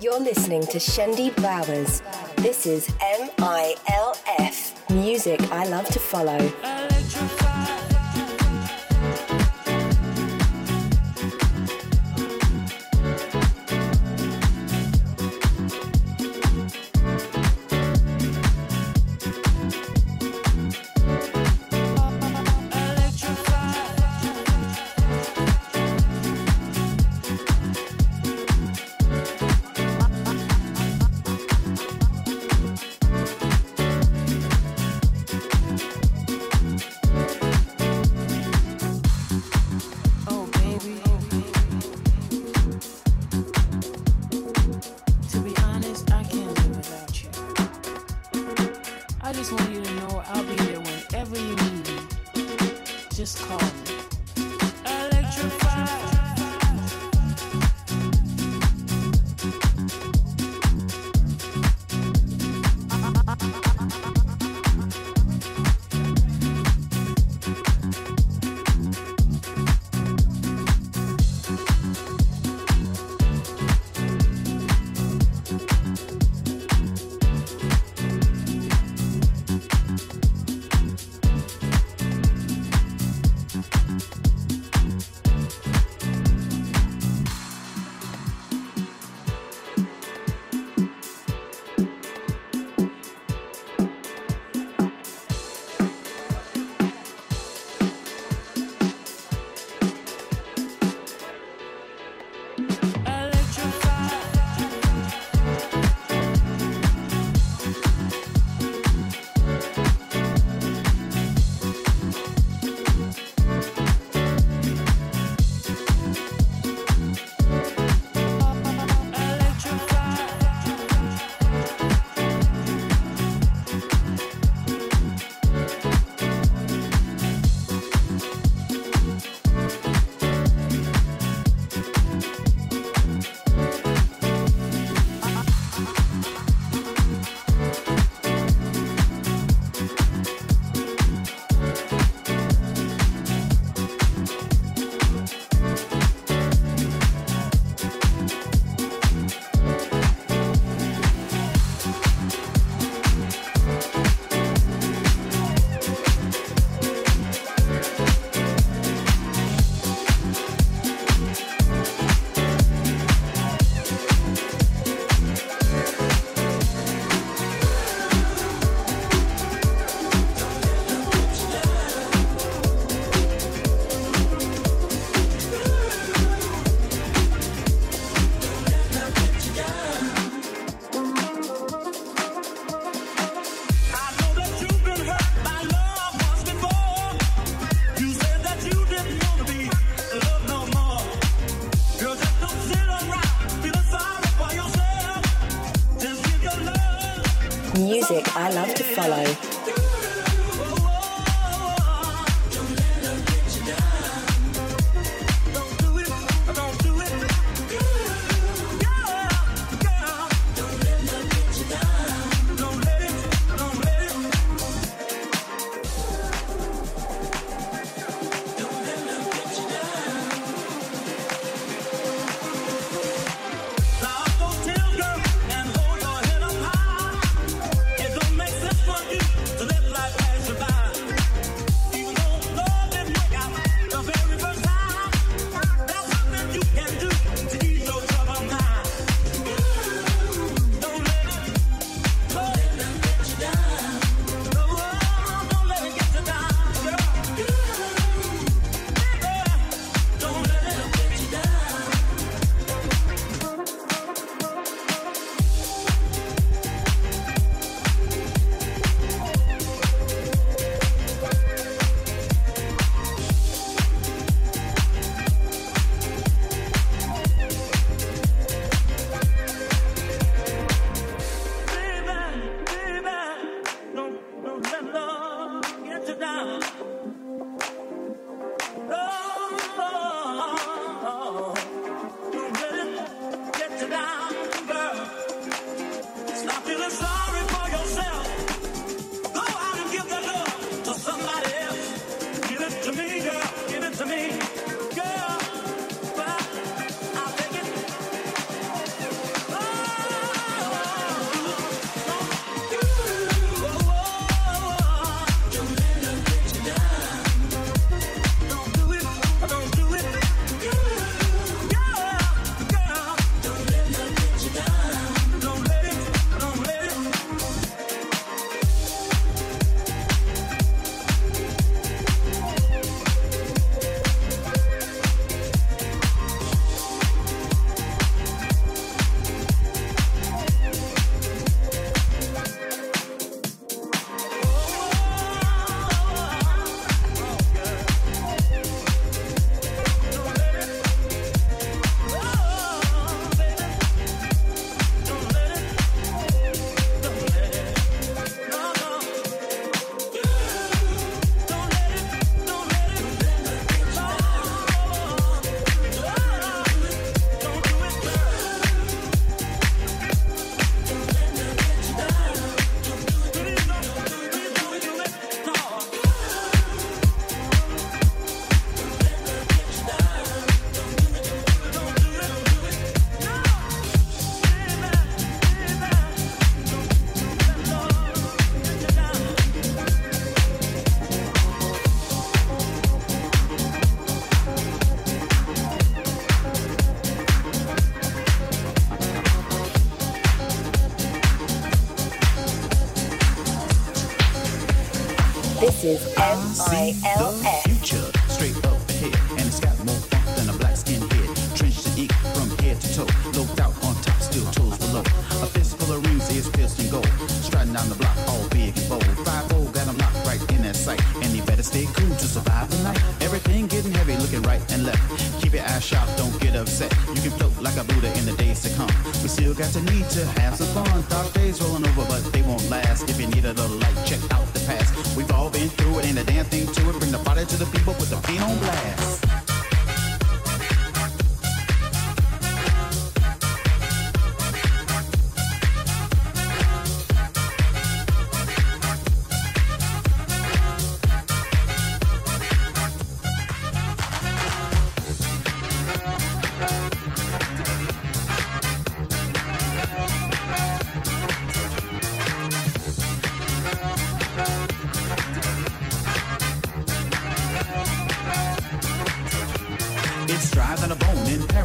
You're listening to Shendi Bowers. This is MILF, music I love to follow.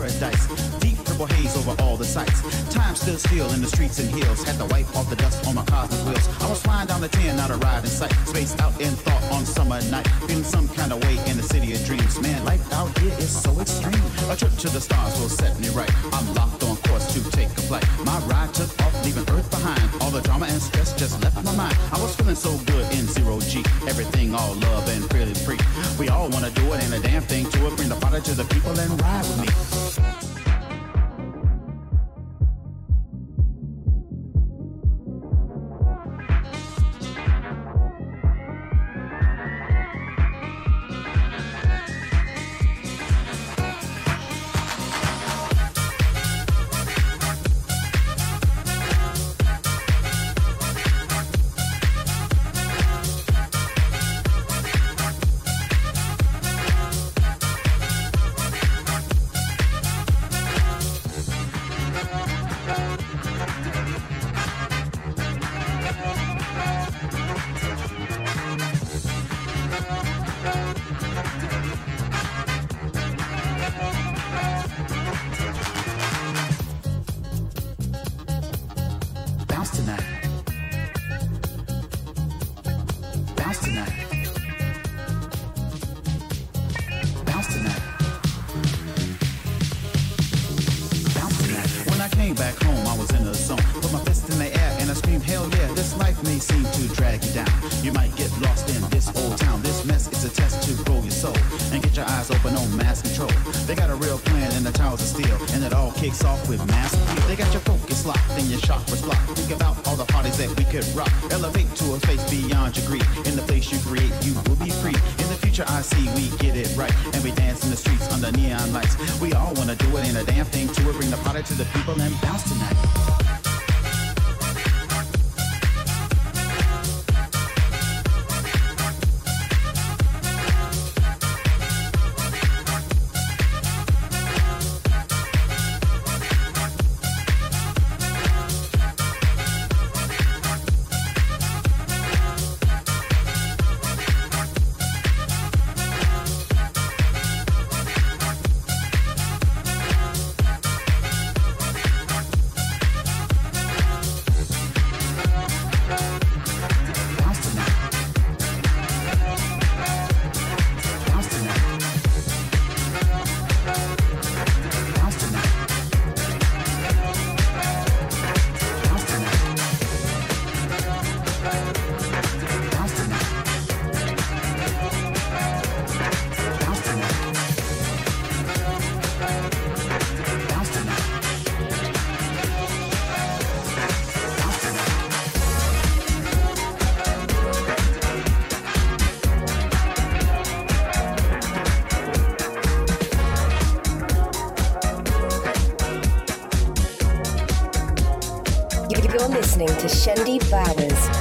Paradise. Deep purple haze over all the sights. Time stood still in the streets and hills. Had to wipe off the dust on my cosmic wheels. I was flying down the 10, not a ride in sight. Spaced out in thought on summer night. Feeling some kind of way in the city of dreams. Man, life out here is so extreme. A trip to the stars will set me right. I'm locked on course to take a flight. My ride took off, leaving Earth behind. All the drama and stress just left my mind. I was feeling so good in zero G. Everything all love and freely free. We all wanna do it, and a damn thing to it. Bring the party to the people and ride with me. May seem to drag you down. You might get lost in this old town. This mess is a test to grow your soul and get your eyes open on mass control. They got a real plan and the towers of steel, and it all kicks off with mass appeal. They got your focus locked and your chakras blocked. Think about all the parties that we could rock. Elevate to a space beyond your greed. In the place you create, you will be free. In the future, I see we get it right, and we dance in the streets under neon lights. We all wanna do it, ain't a damn thing to it. Bring the party to the people and bounce tonight. Listening to Shendi Bowers.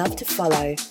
Love to follow.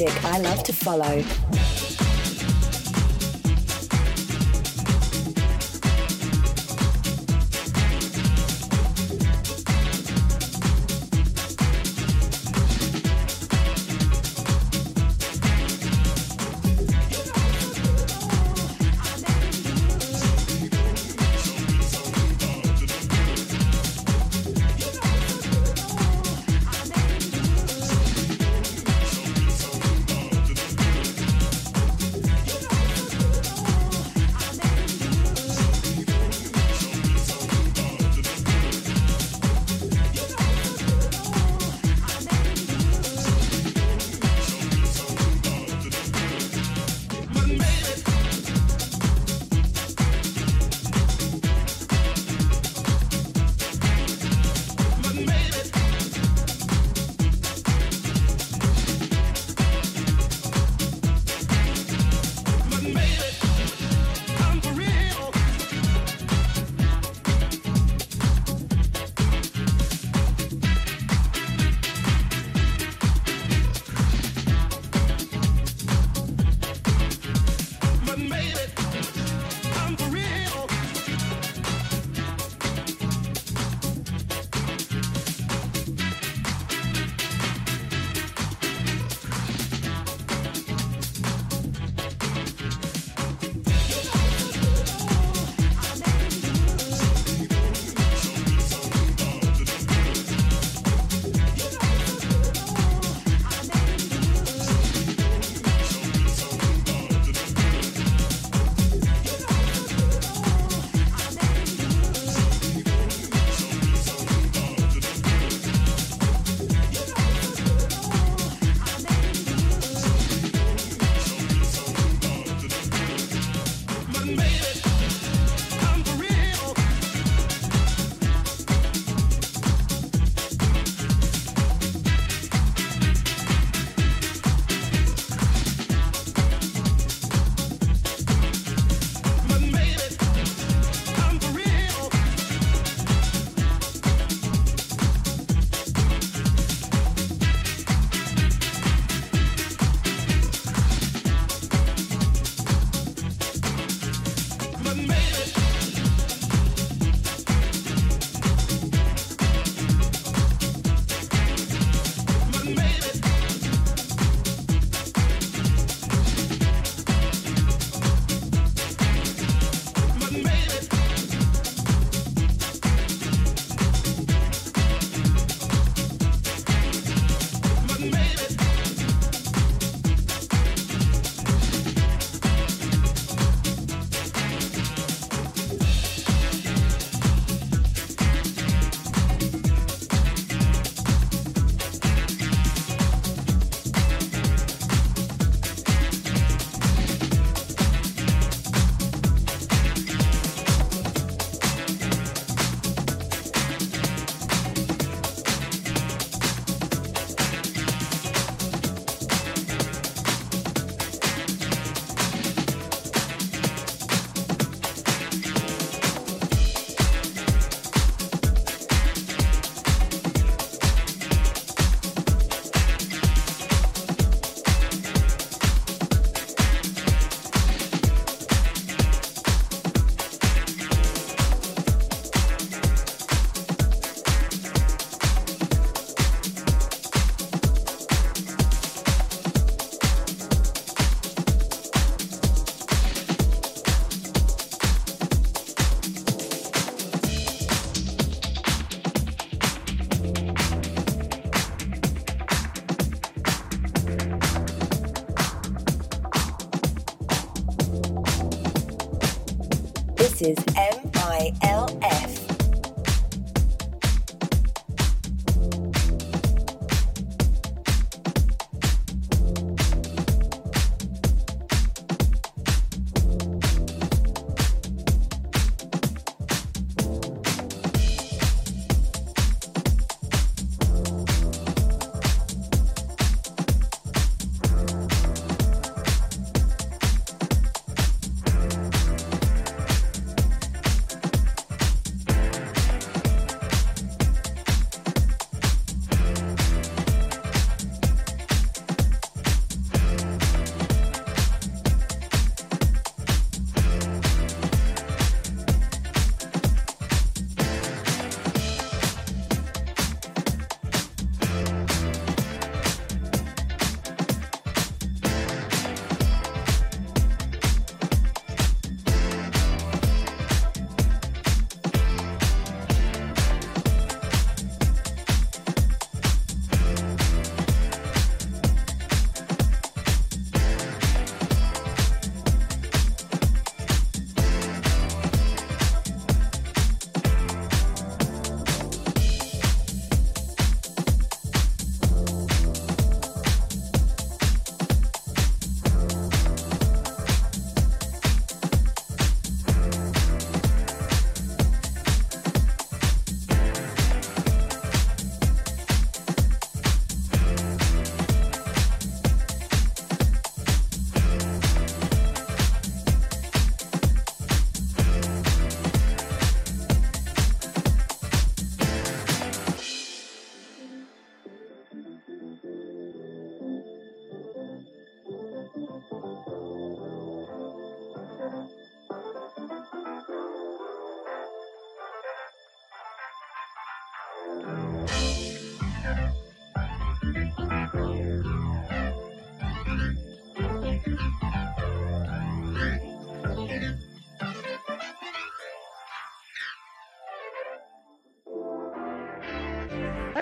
Music I love to follow.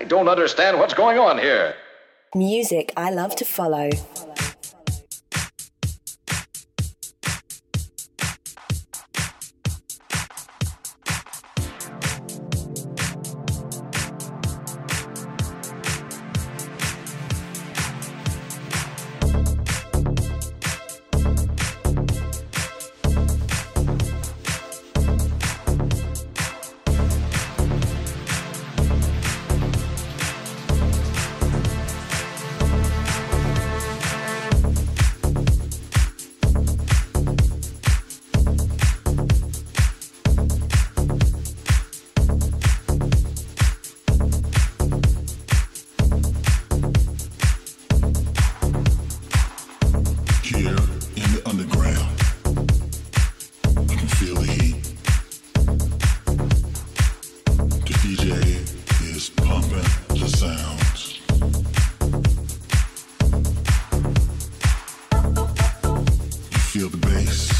Don't understand what's going on here. Music I love to follow. feel the bass.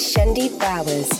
Shendi Bowers.